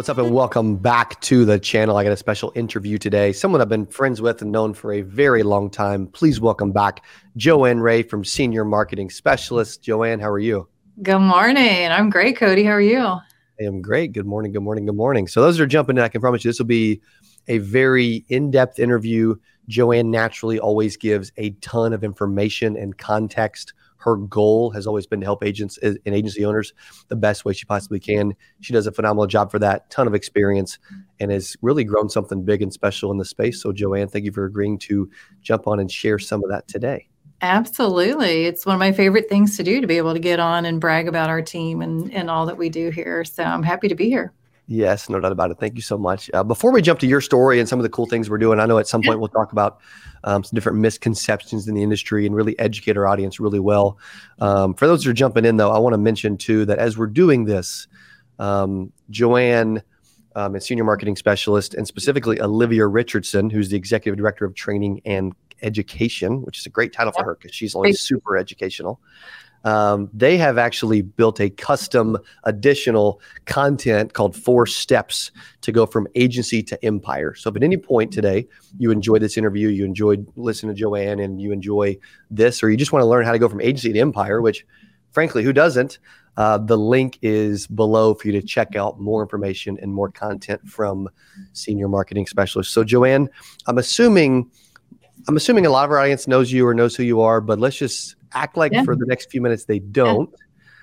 What's up, and welcome back to the channel. I got a special interview today. Someone I've been friends with and known for a very long time. Please welcome back Joanne Ray from Senior Marketing Specialist. Joanne, how are you? Good morning. I'm great, Cody. How are you? I am great. Good morning. Good morning. Good morning. So, those are jumping in. I can promise you this will be a very in depth interview. Joanne naturally always gives a ton of information and context her goal has always been to help agents eh, and agency owners the best way she possibly can. She does a phenomenal job for that, ton of experience, and has really grown something big and special in the space. So, Joanne, thank you for agreeing to jump on and share some of that today. Absolutely. It's one of my favorite things to do to be able to get on and brag about our team and, and all that we do here. So I'm happy to be here. Yes, no doubt about it. Thank you so much. Uh, before we jump to your story and some of the cool things we're doing, I know at some point we'll talk about um, some different misconceptions in the industry and really educate our audience really well. Um, for those who are jumping in, though, I want to mention too that as we're doing this, um, Joanne um, is senior marketing specialist, and specifically Olivia Richardson, who's the executive director of training and education, which is a great title for her because she's always super educational um, they have actually built a custom additional content called Four Steps to go from agency to empire. So, if at any point today you enjoyed this interview, you enjoyed listening to Joanne, and you enjoy this, or you just want to learn how to go from agency to empire, which frankly, who doesn't? Uh, the link is below for you to check out more information and more content from senior marketing specialists. So, Joanne, I'm assuming. I'm assuming a lot of our audience knows you or knows who you are, but let's just act like yeah. for the next few minutes they don't.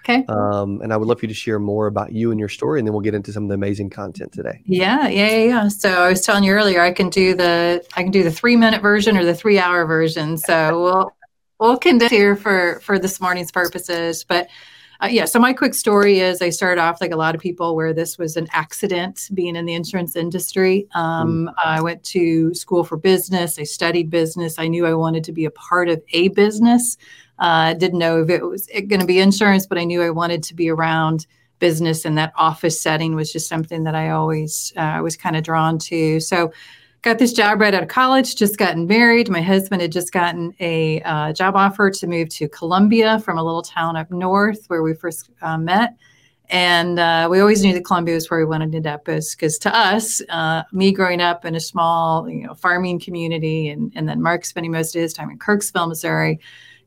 Okay. Um, and I would love for you to share more about you and your story, and then we'll get into some of the amazing content today. Yeah, yeah, yeah, yeah. So I was telling you earlier, I can do the I can do the three minute version or the three hour version. So we'll we'll condense here for for this morning's purposes. But uh, yeah, so my quick story is I started off like a lot of people where this was an accident being in the insurance industry. Um, mm. I went to school for business. I studied business. I knew I wanted to be a part of a business. Uh, didn't know if it was going to be insurance, but I knew I wanted to be around business, and that office setting was just something that I always uh, was kind of drawn to. So, got this job right out of college. Just gotten married. My husband had just gotten a uh, job offer to move to Columbia from a little town up north where we first uh, met. And uh, we always knew that Columbia was where we wanted to end up, because to us, uh, me growing up in a small, you know, farming community, and and then Mark spending most of his time in Kirksville, Missouri,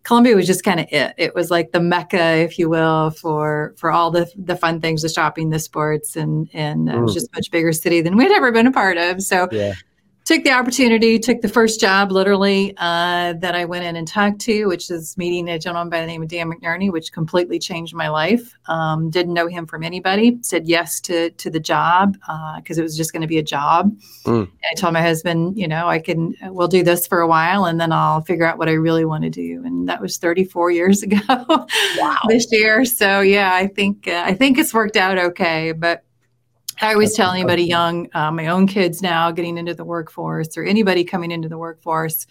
Columbia was just kind of it. It was like the mecca, if you will, for for all the the fun things, the shopping, the sports, and and mm. it was mm. just a much bigger city than we'd ever been a part of. So yeah took the opportunity, took the first job literally uh, that I went in and talked to, which is meeting a gentleman by the name of Dan McNerney, which completely changed my life. Um, didn't know him from anybody. Said yes to to the job because uh, it was just going to be a job. Mm. I told my husband, you know, I can we'll do this for a while and then I'll figure out what I really want to do. And that was 34 years ago. Wow. this year. So yeah, I think uh, I think it's worked out okay, but I always tell anybody young, uh, my own kids now getting into the workforce or anybody coming into the workforce,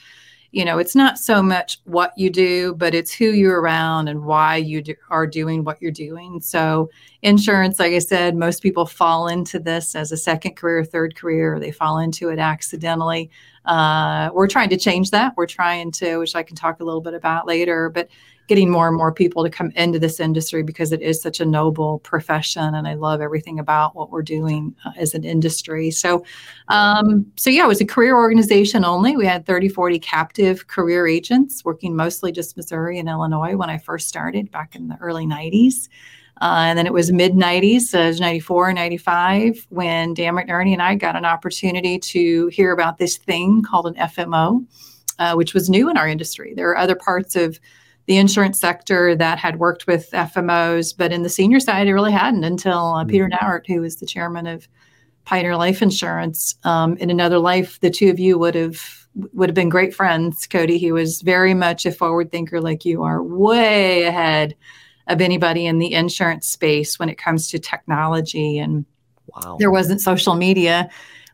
you know, it's not so much what you do, but it's who you're around and why you do, are doing what you're doing. So, insurance, like I said, most people fall into this as a second career, third career, or they fall into it accidentally. Uh, we're trying to change that. We're trying to, which I can talk a little bit about later, but getting more and more people to come into this industry because it is such a noble profession and i love everything about what we're doing uh, as an industry. So um, so yeah it was a career organization only. We had 30 40 captive career agents working mostly just missouri and illinois when i first started back in the early 90s uh, and then it was mid 90s, so it was 94, 95, when Dan McNerney and I got an opportunity to hear about this thing called an FMO, uh, which was new in our industry. There are other parts of the insurance sector that had worked with FMOs, but in the senior side, it really hadn't until uh, Peter mm-hmm. Nauert, who was the chairman of Pioneer Life Insurance. Um, in another life, the two of you would have would have been great friends. Cody, he was very much a forward thinker, like you are, way ahead of anybody in the insurance space when it comes to technology. And wow. there wasn't social media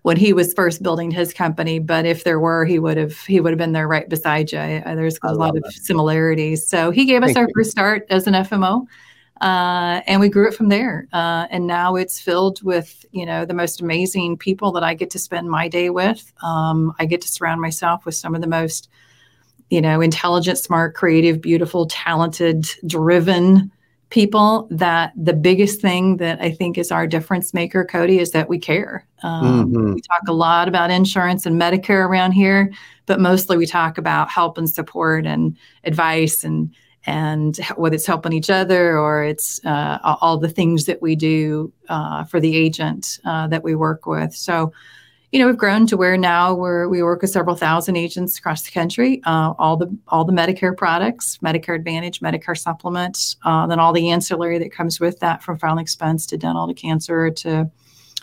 when he was first building his company. But if there were, he would have he would have been there right beside you. There's a lot of similarities. So he gave us Thank our you. first start as an FMO. Uh, and we grew it from there. Uh, and now it's filled with, you know, the most amazing people that I get to spend my day with. Um, I get to surround myself with some of the most, you know, intelligent, smart, creative, beautiful, talented, driven people that the biggest thing that I think is our difference maker, Cody, is that we care. Um, mm-hmm. We talk a lot about insurance and Medicare around here, but mostly we talk about help and support and advice and and whether it's helping each other or it's uh, all the things that we do uh, for the agent uh, that we work with. So you know, we've grown to where now we're, we work with several thousand agents across the country. Uh, all the all the Medicare products, Medicare Advantage, Medicare Supplement, uh, then all the ancillary that comes with that, from final expense to dental to cancer to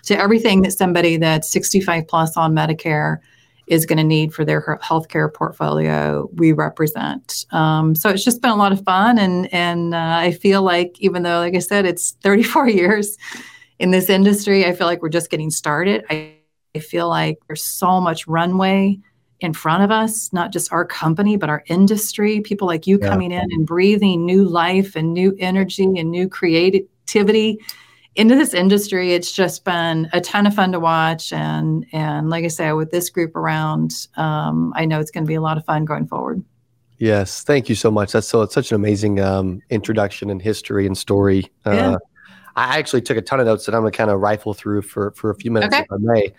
to everything that somebody that's 65 plus on Medicare is going to need for their healthcare portfolio. We represent. Um, so it's just been a lot of fun, and and uh, I feel like even though, like I said, it's 34 years in this industry, I feel like we're just getting started. I I feel like there's so much runway in front of us, not just our company, but our industry. People like you yeah. coming in and breathing new life and new energy and new creativity into this industry. It's just been a ton of fun to watch. And and like I say, with this group around, um, I know it's going to be a lot of fun going forward. Yes, thank you so much. That's so it's such an amazing um, introduction and history and story. Uh, yeah. I actually took a ton of notes that I'm going to kind of rifle through for for a few minutes okay. if I may.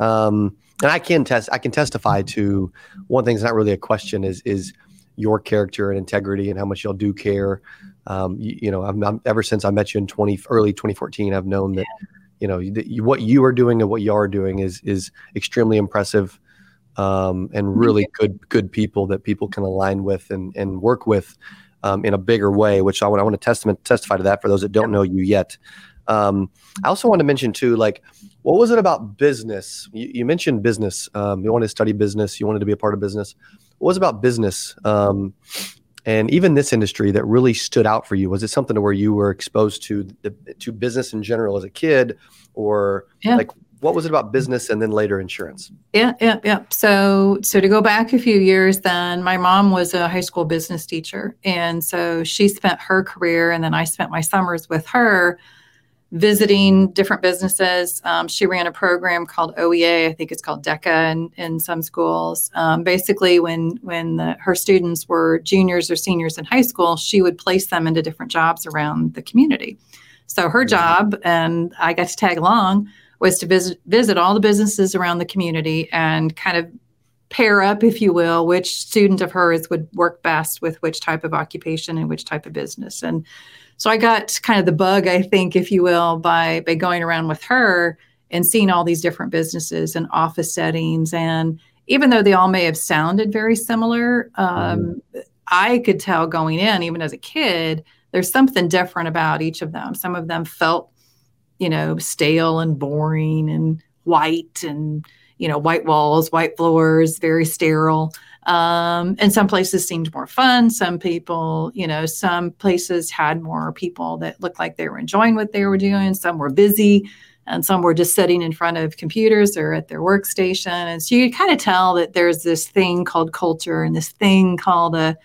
Um, and I can test. I can testify to one thing that's not really a question is is your character and integrity and how much y'all do care. Um, you, you, know, I'm, I'm, ever since I met you in 20 early 2014, I've known that you know you, what you are doing and what you are doing is is extremely impressive um, and really good good people that people can align with and and work with um, in a bigger way, which I want, I want to testament, testify to that for those that don't know you yet. Um, I also want to mention too, like, what was it about business? You, you mentioned business. Um, you wanted to study business. You wanted to be a part of business. What was about business? Um, and even this industry that really stood out for you? Was it something to where you were exposed to the, to business in general as a kid, or yeah. like what was it about business and then later insurance? Yeah, yeah, yeah. So, so to go back a few years, then my mom was a high school business teacher, and so she spent her career, and then I spent my summers with her visiting different businesses. Um, she ran a program called OEA, I think it's called DECA in, in some schools. Um, basically, when when the, her students were juniors or seniors in high school, she would place them into different jobs around the community. So her job, and I got to tag along was to visit visit all the businesses around the community and kind of pair up, if you will, which student of hers would work best with which type of occupation and which type of business. And so I got kind of the bug, I think, if you will, by by going around with her and seeing all these different businesses and office settings. And even though they all may have sounded very similar, um, mm. I could tell going in, even as a kid, there's something different about each of them. Some of them felt you know, stale and boring and white and, you know, white walls, white floors, very sterile. Um, and some places seemed more fun. Some people, you know, some places had more people that looked like they were enjoying what they were doing. Some were busy and some were just sitting in front of computers or at their workstation. And so you kind of tell that there's this thing called culture and this thing called a,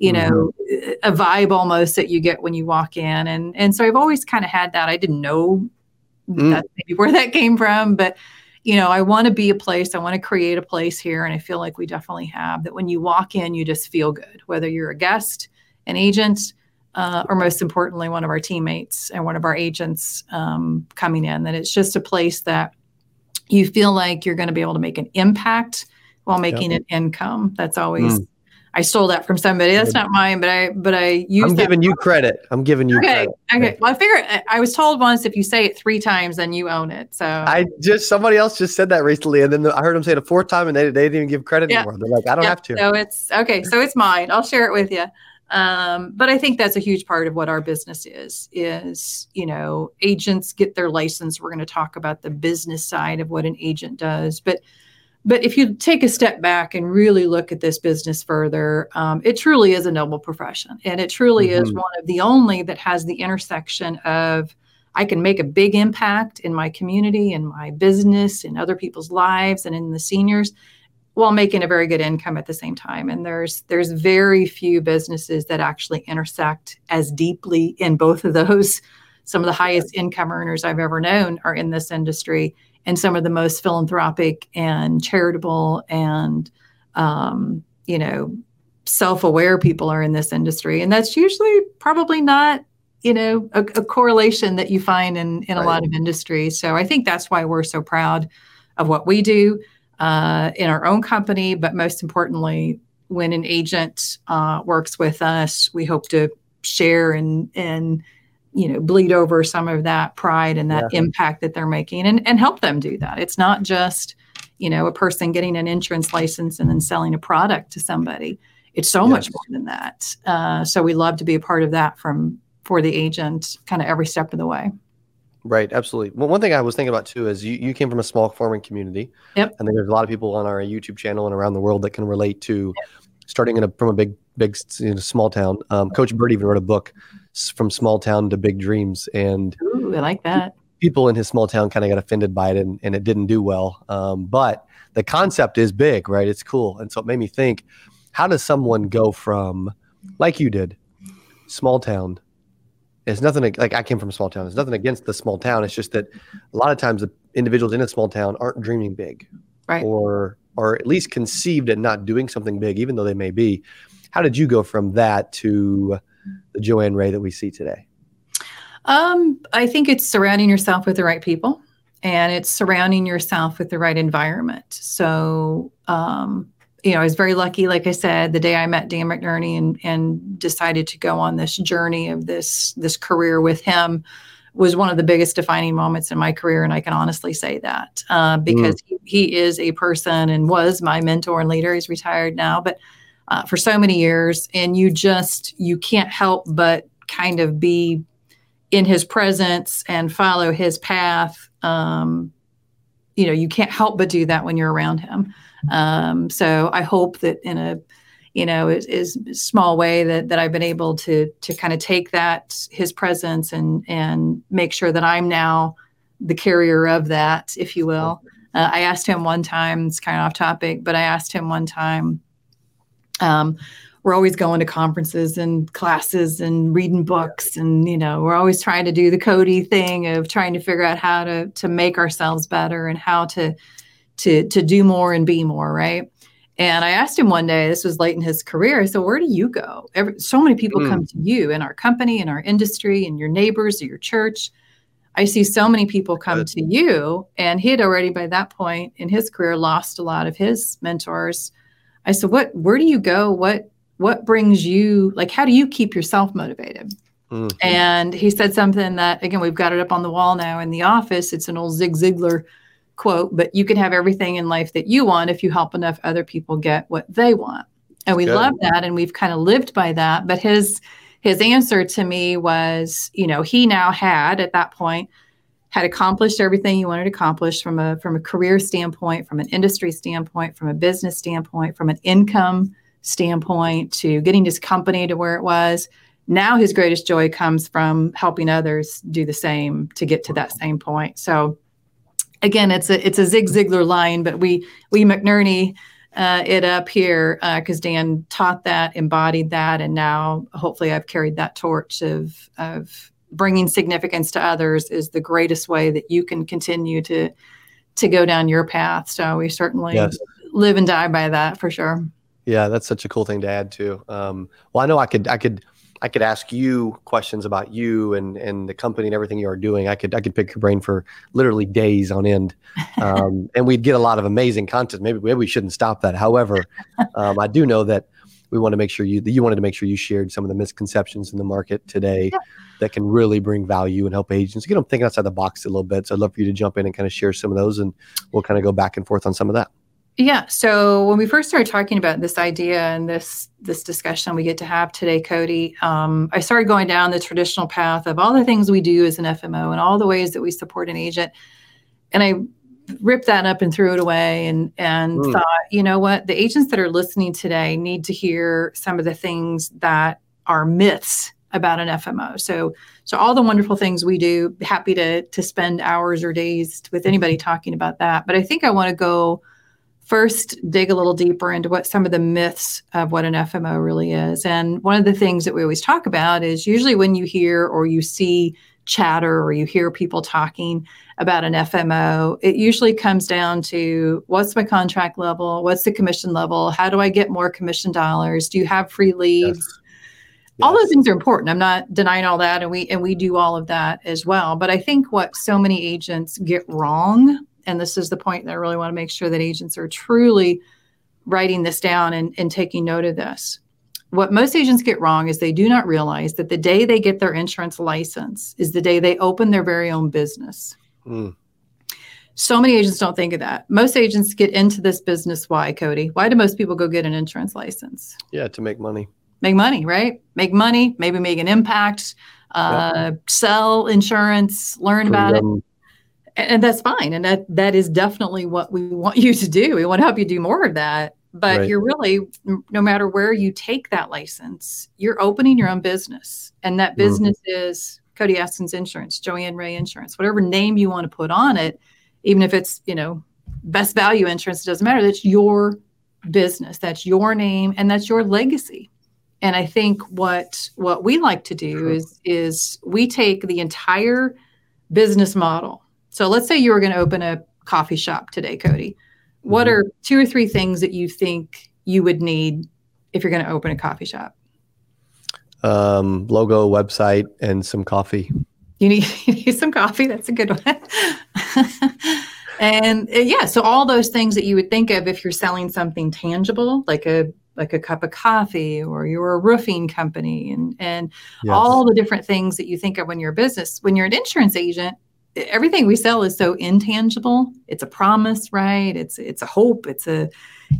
you know, mm-hmm. a vibe almost that you get when you walk in. And and so I've always kind of had that. I didn't know mm. that's maybe where that came from. But you know, I want to be a place, I want to create a place here. And I feel like we definitely have that when you walk in, you just feel good, whether you're a guest, an agent, uh, or most importantly, one of our teammates and one of our agents um, coming in, that it's just a place that you feel like you're going to be able to make an impact while making yep. an income. That's always mm. I stole that from somebody. That's not mine, but I but I use. I'm giving you credit. I'm giving you okay, credit. Okay. Well, I figure I was told once if you say it three times, then you own it. So I just somebody else just said that recently, and then the, I heard them say it a fourth time, and they, they didn't even give credit yeah. anymore. They're like, I don't yeah. have to. So it's okay. So it's mine. I'll share it with you. Um, but I think that's a huge part of what our business is. Is you know agents get their license. We're going to talk about the business side of what an agent does, but but if you take a step back and really look at this business further, um, it truly is a noble profession. And it truly mm-hmm. is one of the only that has the intersection of I can make a big impact in my community, in my business, in other people's lives, and in the seniors while making a very good income at the same time and there's there's very few businesses that actually intersect as deeply in both of those some of the highest income earners i've ever known are in this industry and some of the most philanthropic and charitable and um, you know self-aware people are in this industry and that's usually probably not you know a, a correlation that you find in in right. a lot of industries. So I think that's why we're so proud of what we do uh, in our own company, but most importantly, when an agent uh, works with us, we hope to share and and you know bleed over some of that pride and that yeah. impact that they're making and, and help them do that. It's not just you know a person getting an insurance license and then selling a product to somebody. It's so yes. much more than that. Uh, so we love to be a part of that from for the agent kind of every step of the way. Right absolutely. Well one thing i was thinking about too is you, you came from a small farming community. Yep. And there's a lot of people on our youtube channel and around the world that can relate to yep. starting in a, from a big big you know, small town. Um, coach bird even wrote a book from small town to big dreams. And Ooh, I like that. People in his small town kind of got offended by it and, and it didn't do well. Um, but the concept is big, right? It's cool. And so it made me think how does someone go from, like you did, small town? It's nothing like I came from a small town. It's nothing against the small town. It's just that a lot of times the individuals in a small town aren't dreaming big, right? Or or at least conceived at not doing something big, even though they may be. How did you go from that to the Joanne Ray that we see today? Um, I think it's surrounding yourself with the right people and it's surrounding yourself with the right environment. So, um, you know, I was very lucky, like I said, the day I met Dan McNerney and, and decided to go on this journey of this this career with him was one of the biggest defining moments in my career, and I can honestly say that uh, because mm. he, he, is a person and was my mentor and leader. He's retired now, but uh, for so many years and you just you can't help but kind of be in his presence and follow his path. Um, you know you can't help but do that when you're around him. Um, so i hope that in a you know is, is small way that that i've been able to to kind of take that his presence and and make sure that i'm now the carrier of that if you will. Uh, i asked him one time it's kind of off topic but i asked him one time um, we're always going to conferences and classes and reading books and you know we're always trying to do the cody thing of trying to figure out how to to make ourselves better and how to to to do more and be more right? And i asked him one day this was late in his career so where do you go? Every, so many people mm. come to you in our company in our industry in your neighbors or your church. I see so many people come to you and he had already by that point in his career lost a lot of his mentors I said, what, where do you go? What, what brings you, like, how do you keep yourself motivated? Mm-hmm. And he said something that, again, we've got it up on the wall now in the office. It's an old Zig Ziglar quote, but you can have everything in life that you want if you help enough other people get what they want. And we Good. love that. And we've kind of lived by that. But his, his answer to me was, you know, he now had at that point had accomplished everything you wanted to accomplish from a from a career standpoint, from an industry standpoint, from a business standpoint, from an income standpoint, to getting his company to where it was. Now his greatest joy comes from helping others do the same to get to that same point. So again, it's a it's a Zig Ziglar line, but we we McNerney uh, it up here because uh, Dan taught that, embodied that, and now hopefully I've carried that torch of of bringing significance to others is the greatest way that you can continue to to go down your path. So we certainly yes. live and die by that for sure. Yeah, that's such a cool thing to add too. Um, well, I know I could I could I could ask you questions about you and and the company and everything you are doing. I could I could pick your brain for literally days on end, um, and we'd get a lot of amazing content. Maybe maybe we shouldn't stop that. However, um, I do know that we want to make sure you you wanted to make sure you shared some of the misconceptions in the market today. Yeah that can really bring value and help agents get them thinking outside the box a little bit. So I'd love for you to jump in and kind of share some of those, and we'll kind of go back and forth on some of that. Yeah. So when we first started talking about this idea and this this discussion we get to have today, Cody, um, I started going down the traditional path of all the things we do as an FMO and all the ways that we support an agent, and I ripped that up and threw it away and and mm. thought, you know what, the agents that are listening today need to hear some of the things that are myths about an FMO. So so all the wonderful things we do, happy to to spend hours or days with anybody talking about that. But I think I want to go first dig a little deeper into what some of the myths of what an FMO really is. And one of the things that we always talk about is usually when you hear or you see chatter or you hear people talking about an FMO, it usually comes down to what's my contract level? What's the commission level? How do I get more commission dollars? Do you have free leads? Yes Yes. All those things are important. I'm not denying all that, and we and we do all of that as well. But I think what so many agents get wrong, and this is the point that I really want to make sure that agents are truly writing this down and, and taking note of this. What most agents get wrong is they do not realize that the day they get their insurance license is the day they open their very own business. Mm. So many agents don't think of that. Most agents get into this business. Why, Cody? Why do most people go get an insurance license? Yeah, to make money. Make money, right? Make money, maybe make an impact, uh, yeah. sell insurance, learn about it and that's fine and that that is definitely what we want you to do we want to help you do more of that but right. you're really no matter where you take that license you're opening your own business and that mm-hmm. business mm-hmm. is cody askins insurance joanne ray insurance whatever name you want to put on it even if it's you know best value insurance it doesn't matter that's your business that's your name and that's your legacy and i think what what we like to do sure. is is we take the entire business model so let's say you were going to open a coffee shop today cody what mm-hmm. are two or three things that you think you would need if you're going to open a coffee shop um, logo website and some coffee you need, you need some coffee. That's a good one. and uh, yeah, so all those things that you would think of if you're selling something tangible, like a like a cup of coffee or you're a roofing company and and yes. all the different things that you think of when you're a business. When you're an insurance agent, everything we sell is so intangible. It's a promise, right? It's it's a hope. It's a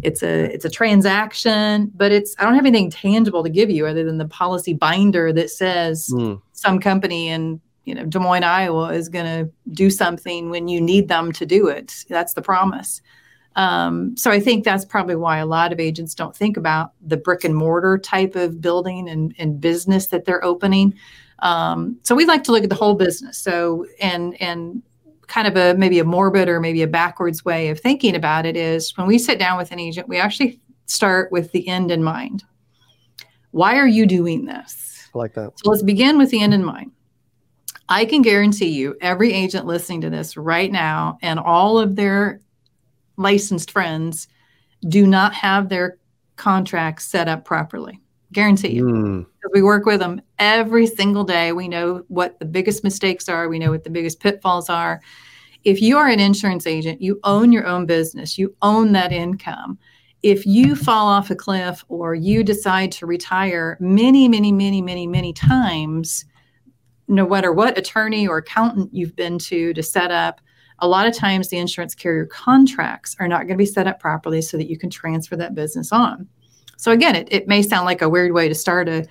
it's a it's a transaction, but it's I don't have anything tangible to give you other than the policy binder that says mm. some company in you know, Des Moines, Iowa is going to do something when you need them to do it. That's the promise. Um, so I think that's probably why a lot of agents don't think about the brick and mortar type of building and, and business that they're opening. Um, so we like to look at the whole business. So and and kind of a maybe a morbid or maybe a backwards way of thinking about it is when we sit down with an agent, we actually start with the end in mind. Why are you doing this? I like that. So let's begin with the end in mind. I can guarantee you, every agent listening to this right now and all of their licensed friends do not have their contracts set up properly. Guarantee you. Mm. We work with them every single day. We know what the biggest mistakes are, we know what the biggest pitfalls are. If you are an insurance agent, you own your own business, you own that income. If you fall off a cliff or you decide to retire many, many, many, many, many times, no matter what attorney or accountant you've been to to set up, a lot of times the insurance carrier contracts are not going to be set up properly so that you can transfer that business on. So again, it, it may sound like a weird way to start a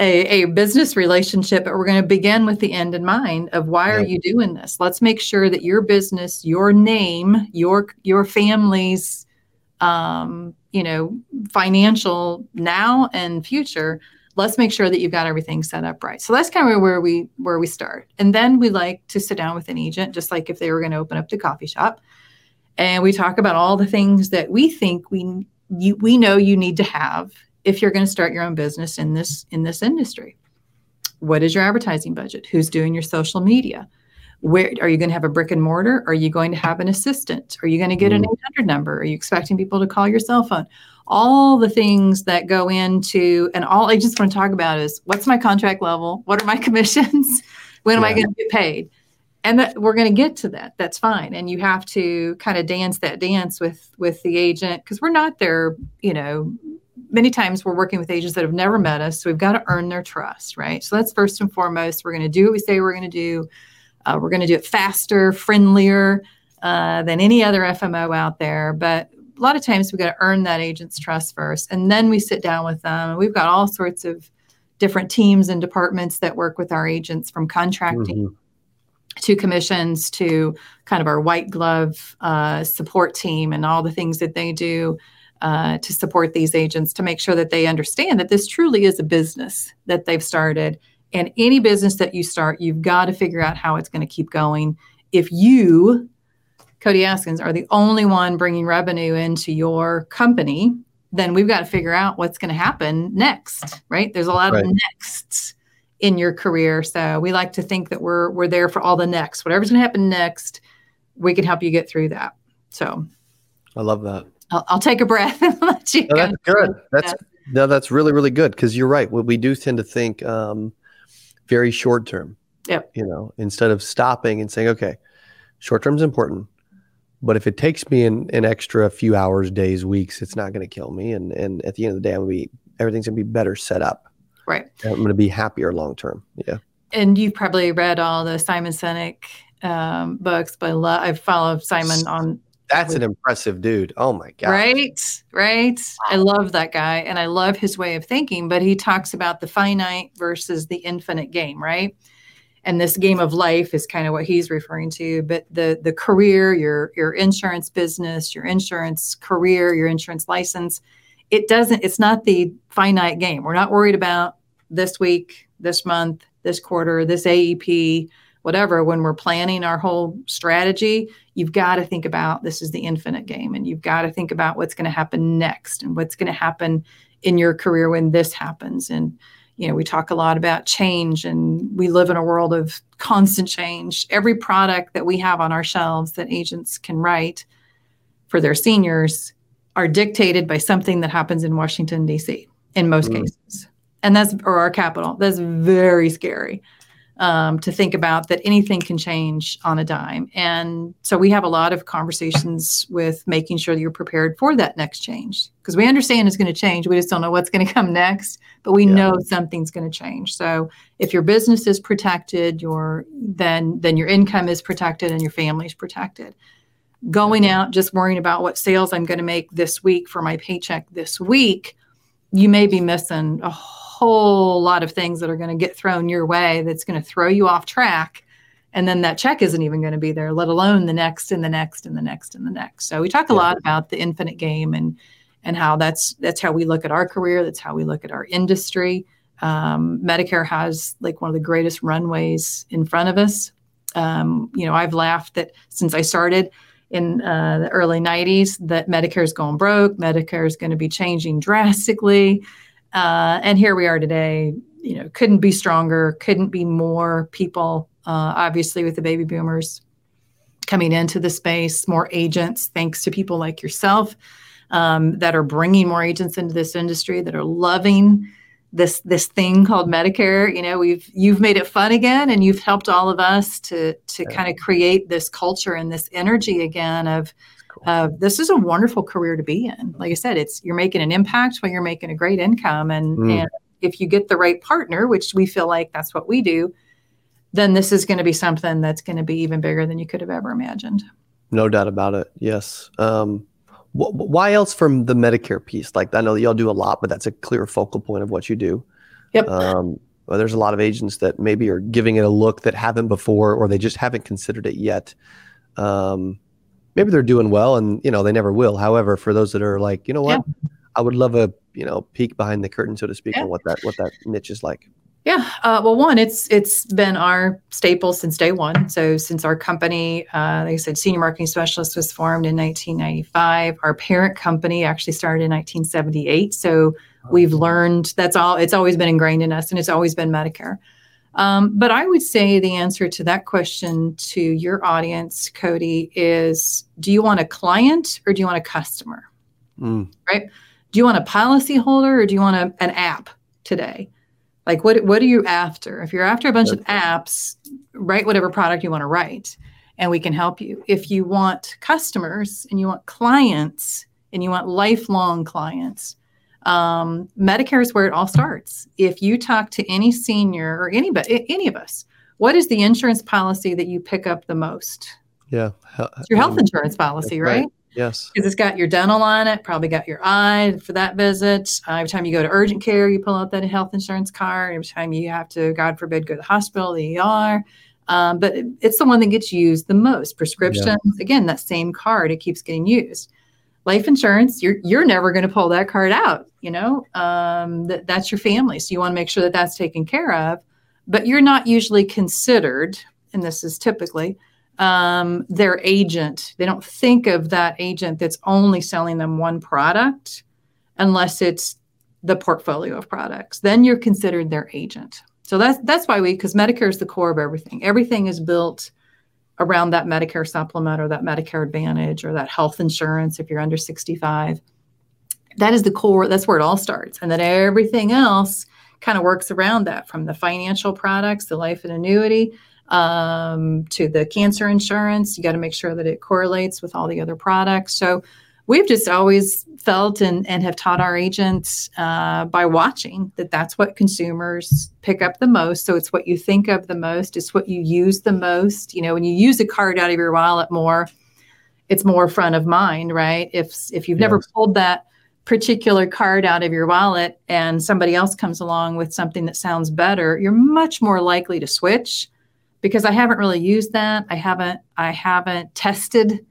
a, a business relationship, but we're going to begin with the end in mind of why yep. are you doing this? Let's make sure that your business, your name, your your family's um, you know, financial now and future let's make sure that you've got everything set up right. So that's kind of where we where we start. And then we like to sit down with an agent, just like if they were going to open up the coffee shop, and we talk about all the things that we think we you, we know you need to have if you're going to start your own business in this in this industry. What is your advertising budget? Who's doing your social media? Where are you going to have a brick and mortar? Are you going to have an assistant? Are you going to get an mm. 800 number? Are you expecting people to call your cell phone? all the things that go into and all I just want to talk about is what's my contract level? What are my commissions? when am yeah. I going to get paid? And that we're going to get to that. That's fine. And you have to kind of dance that dance with with the agent because we're not there, you know, many times we're working with agents that have never met us. So we've got to earn their trust, right? So that's first and foremost. We're going to do what we say we're going to do. Uh, we're going to do it faster, friendlier uh, than any other FMO out there. But a lot of times we've got to earn that agent's trust first and then we sit down with them we've got all sorts of different teams and departments that work with our agents from contracting mm-hmm. To commissions to kind of our white glove uh, support team and all the things that they do uh, to support these agents to make sure that they understand that this truly is a business that they've started and any business that you start you've got to figure out how it's going to keep going if you Cody Askins are the only one bringing revenue into your company, then we've got to figure out what's going to happen next, right? There's a lot right. of nexts in your career. So we like to think that we're we're there for all the next. Whatever's going to happen next, we can help you get through that. So I love that. I'll, I'll take a breath and let you. No, that's good. That's No, that's really, really good because you're right. We, we do tend to think um, very short term. Yep. You know, instead of stopping and saying, okay, short term is important, but if it takes me an, an extra few hours, days, weeks, it's not going to kill me. And and at the end of the day, I'm gonna be everything's gonna be better set up. Right. I'm gonna be happier long term. Yeah. And you've probably read all the Simon Sinek um, books, but I, love, I follow Simon on. That's an impressive dude. Oh my god. Right, right. I love that guy, and I love his way of thinking. But he talks about the finite versus the infinite game, right? and this game of life is kind of what he's referring to but the the career your your insurance business your insurance career your insurance license it doesn't it's not the finite game we're not worried about this week this month this quarter this aep whatever when we're planning our whole strategy you've got to think about this is the infinite game and you've got to think about what's going to happen next and what's going to happen in your career when this happens and you know, we talk a lot about change and we live in a world of constant change. Every product that we have on our shelves that agents can write for their seniors are dictated by something that happens in Washington, D.C., in most mm. cases. And that's, or our capital. That's very scary um, to think about that anything can change on a dime. And so we have a lot of conversations with making sure that you're prepared for that next change because we understand it's going to change. We just don't know what's going to come next, but we yeah. know something's going to change. So if your business is protected, your then then your income is protected and your family is protected. Going out just worrying about what sales I'm going to make this week for my paycheck this week, you may be missing a whole lot of things that are going to get thrown your way that's going to throw you off track and then that check isn't even going to be there let alone the next and the next and the next and the next. So we talk a yeah. lot about the infinite game and and how that's that's how we look at our career that's how we look at our industry. Um, medicare has like one of the greatest runways in front of us. Um, you know i've laughed that since i started in uh, the early 90s that medicare is going broke medicare is going to be changing drastically uh, and here we are today. You know, couldn't be stronger, couldn't be more people. Uh, obviously, with the baby boomers coming into the space, more agents, thanks to people like yourself um, that are bringing more agents into this industry, that are loving this this thing called Medicare. You know, we've you've made it fun again, and you've helped all of us to to yeah. kind of create this culture and this energy again of uh, this is a wonderful career to be in. Like I said, it's you're making an impact while you're making a great income, and mm. and if you get the right partner, which we feel like that's what we do, then this is going to be something that's going to be even bigger than you could have ever imagined. No doubt about it. Yes. Um, wh- why else from the Medicare piece? Like I know y'all do a lot, but that's a clear focal point of what you do. Yep. Um, well, there's a lot of agents that maybe are giving it a look that haven't before, or they just haven't considered it yet. Um, maybe they're doing well and you know they never will. However for those that are like you know what? Yeah. i would love a you know peek behind the curtain so to speak yeah. on what that what that niche is like. Yeah. Uh, well one it's it's been our staple since day one. So since our company uh, like i said senior marketing specialist was formed in 1995 our parent company actually started in 1978 so we've learned that's all it's always been ingrained in us and it's always been medicare um, but I would say the answer to that question to your audience, Cody, is do you want a client or do you want a customer? Mm. Right? Do you want a policy holder or do you want a, an app today? Like what what are you after? If you're after a bunch of apps, write whatever product you want to write and we can help you. If you want customers and you want clients and you want lifelong clients, um, Medicare is where it all starts. If you talk to any senior or anybody, any of us, what is the insurance policy that you pick up the most? Yeah, it's your health insurance policy, right? right? Yes, because it's got your dental on it, probably got your eye for that visit. Uh, every time you go to urgent care, you pull out that health insurance card. Every time you have to, God forbid, go to the hospital, the ER. Um, but it, it's the one that gets used the most. Prescriptions, yeah. again, that same card, it keeps getting used life insurance you're you're never going to pull that card out you know? Um, that, that's your family so you want to make sure that that's taken care of but you're not usually considered and this is typically um, their agent. They don't think of that agent that's only selling them one product unless it's the portfolio of products. Then you're considered their agent. So that's that's why we because medicare is the core of everything. Everything is built around that Medicare supplement or that Medicare Advantage or that health insurance if you're under 65. that is the core, that's where it all starts. And then everything else kind of works around that from the financial products, the life and annuity, um, to the cancer insurance. You got to make sure that it correlates with all the other products. So we've just always felt and, and have taught our agents uh, by watching that that's what consumers pick up the most. So it's what you think of the most, it's what you use the most. You know, when you use a card out of your wallet more, it's more front of mind, right? If if you've yes. never pulled that particular card out of your wallet and somebody else comes along with something that sounds better, you're much more likely to switch because I haven't really used that. I haven't I haven't tested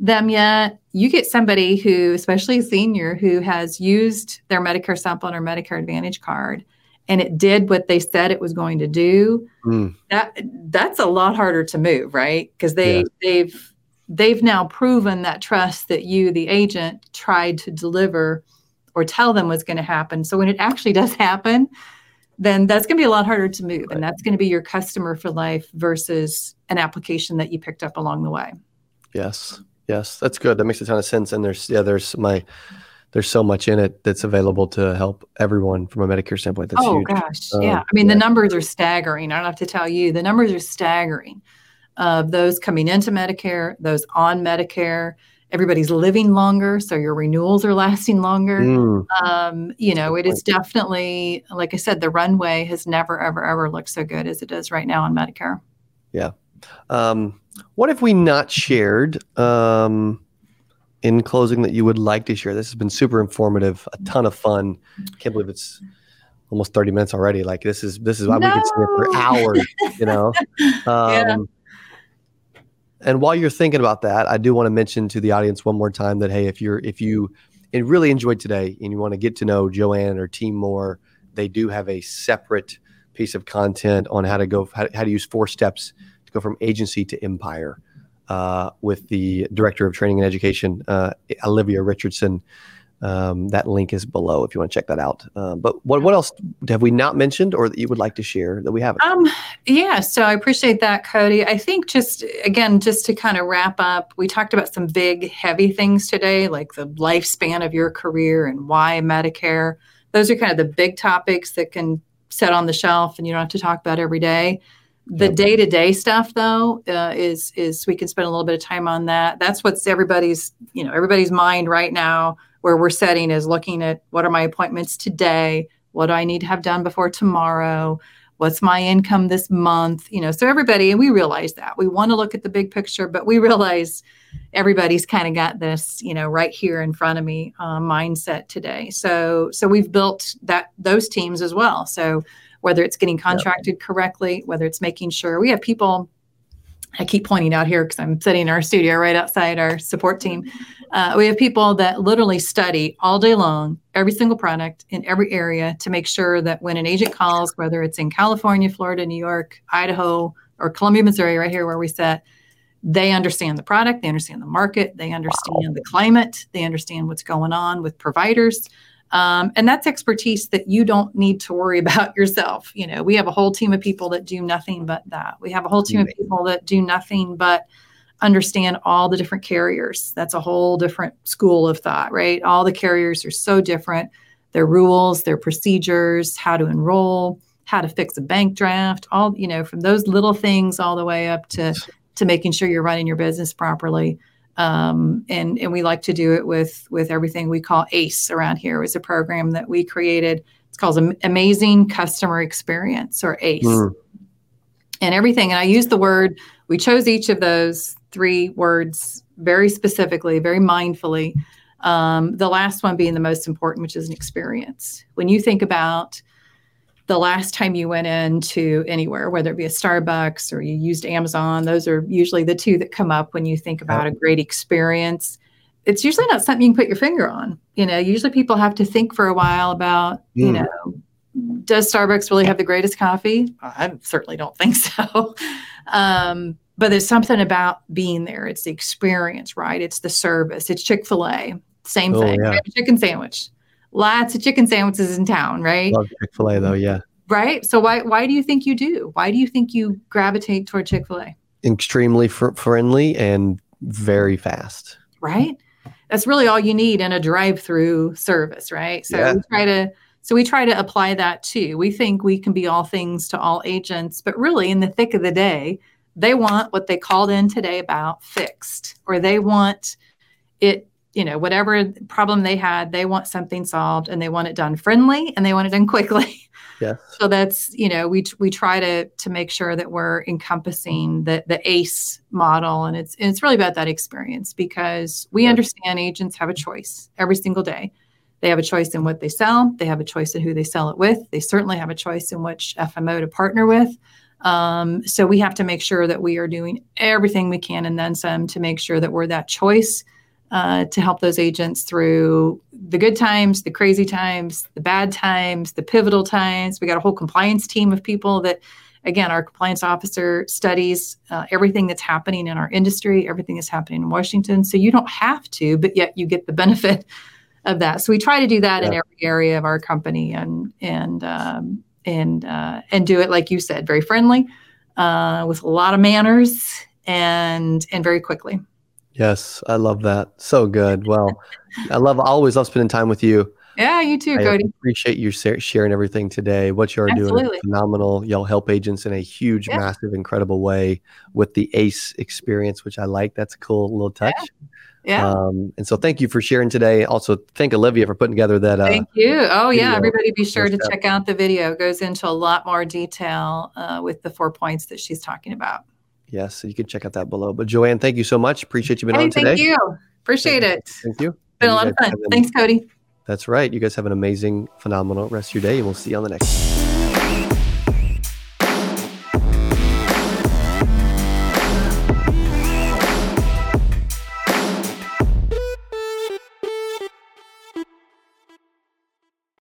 them yet. You get somebody who, especially a senior, who has used their Medicare supplement or Medicare Advantage card and it did what they said it was going to do. Mm. That that's a lot harder to move, right? Because they yeah. they've they've now proven that trust that you, the agent, tried to deliver or tell them was going to happen. So when it actually does happen, then that's going to be a lot harder to move. Right. And that's going to be your customer for life versus an application that you picked up along the way. Yes. Yes. That's good. That makes a ton of sense. And there's, yeah, there's my, there's so much in it that's available to help everyone from a Medicare standpoint. That's oh, huge. gosh. Um, yeah. I mean, yeah. the numbers are staggering. I don't have to tell you, the numbers are staggering of those coming into Medicare, those on Medicare. Everybody's living longer, so your renewals are lasting longer. Mm. Um, you know, it is definitely, like I said, the runway has never, ever, ever looked so good as it does right now on Medicare. Yeah. Um, what have we not shared um, in closing that you would like to share? This has been super informative, a ton of fun. Can't believe it's almost 30 minutes already. Like this is this is why no. we could sit here for hours, you know. Um, yeah and while you're thinking about that, I do want to mention to the audience one more time that hey, if you're if you really enjoyed today and you want to get to know Joanne or team more, they do have a separate piece of content on how to go how, how to use four steps to go from agency to empire uh, with the director of training and education, uh, Olivia Richardson. Um, that link is below if you want to check that out. Uh, but what what else have we not mentioned or that you would like to share that we haven't? Um, yeah, so I appreciate that, Cody. I think just again, just to kind of wrap up, we talked about some big, heavy things today, like the lifespan of your career and why Medicare. Those are kind of the big topics that can set on the shelf and you don't have to talk about every day. The day to day stuff, though, uh, is is we can spend a little bit of time on that. That's what's everybody's you know everybody's mind right now where we're setting is looking at what are my appointments today, what do I need to have done before tomorrow, what's my income this month, you know. So everybody, and we realize that we want to look at the big picture, but we realize everybody's kind of got this, you know, right here in front of me uh, mindset today. So so we've built that those teams as well. So whether it's getting contracted yeah. correctly, whether it's making sure we have people I keep pointing out here because I'm sitting in our studio right outside our support team. Uh, we have people that literally study all day long every single product in every area to make sure that when an agent calls, whether it's in California, Florida, New York, Idaho, or Columbia, Missouri, right here where we sit, they understand the product, they understand the market, they understand wow. the climate, they understand what's going on with providers. Um, and that's expertise that you don't need to worry about yourself. You know, we have a whole team of people that do nothing but that. We have a whole team of people that do nothing but understand all the different carriers. That's a whole different school of thought, right? All the carriers are so different. Their rules, their procedures, how to enroll, how to fix a bank draft, all, you know, from those little things all the way up to to making sure you're running your business properly. Um, and and we like to do it with with everything we call ACE around here. It's a program that we created. It's called Amazing Customer Experience or ACE. Mm. And everything, and I use the word. We chose each of those three words very specifically, very mindfully. Um, the last one being the most important, which is an experience. When you think about the last time you went into anywhere, whether it be a Starbucks or you used Amazon, those are usually the two that come up when you think about a great experience. It's usually not something you can put your finger on. You know, usually people have to think for a while about, mm. you hmm. know, does Starbucks really have the greatest coffee? I certainly don't think so. um, but there's something about being there. It's the experience, right? It's the service. It's Chick fil A, same oh, thing. Yeah. Chicken sandwich lots of chicken sandwiches in town, right? Love Chick Fil A though, yeah. Right. So why why do you think you do? Why do you think you gravitate toward Chick Fil A? Extremely fr- friendly and very fast. Right. that's really all you need in a drive-through service, right? So Yeah. we try to so we try to apply that too. We think we can be all things to all agents, but really in the thick of the day, they want what they called in today about fixed, or they want it, you know, whatever problem they had, they want something solved and they want it done friendly and they want it done quickly. Yeah. So that's, you know, we we try to to make sure that we're encompassing the the ACE model and it's and it's really about that experience because we Yeah. understand agents have a choice every single day. They have a choice in what they sell. They have a choice in who they sell it with. They certainly have a choice in which FMO to partner with. Um, so we have to make sure that we are doing everything we can and then some to make sure that we're that choice uh, to help those agents through the good times, the crazy times, the bad times, the pivotal times. We got a whole compliance team of people that, again, our compliance officer studies uh, everything that's happening in our industry, everything that's happening in Washington. So you don't have to, but yet you get the benefit of that. So we try to do that in every area of our company and and um, and uh, and do it like you said, very friendly, uh, with a lot of manners and and very quickly. Yes, I love that. So good. Well, I love always love spending time with you. Yeah, you too, I Cody. appreciate you sharing everything today. What you are doing Absolutely. is phenomenal. Y'all help agents in a huge, Yeah. massive, incredible way with the ACE experience, which I like. That's a cool little touch. Yeah. Um, and so thank you for sharing today. Also, thank Olivia for putting together that. Uh, Thank you. Oh, yeah. video Everybody be sure to check out the video. It goes into a lot more detail uh, with the four points that she's talking about. Yes, you can check out that below. But Joanne, thank you so much. Appreciate you being Hey, on today. thank you. Appreciate Thank it. Thank you. It's Been a lot of fun. Thanks, Cody. That's right. You guys have an amazing, phenomenal rest of your day, and we'll see you on the next. one.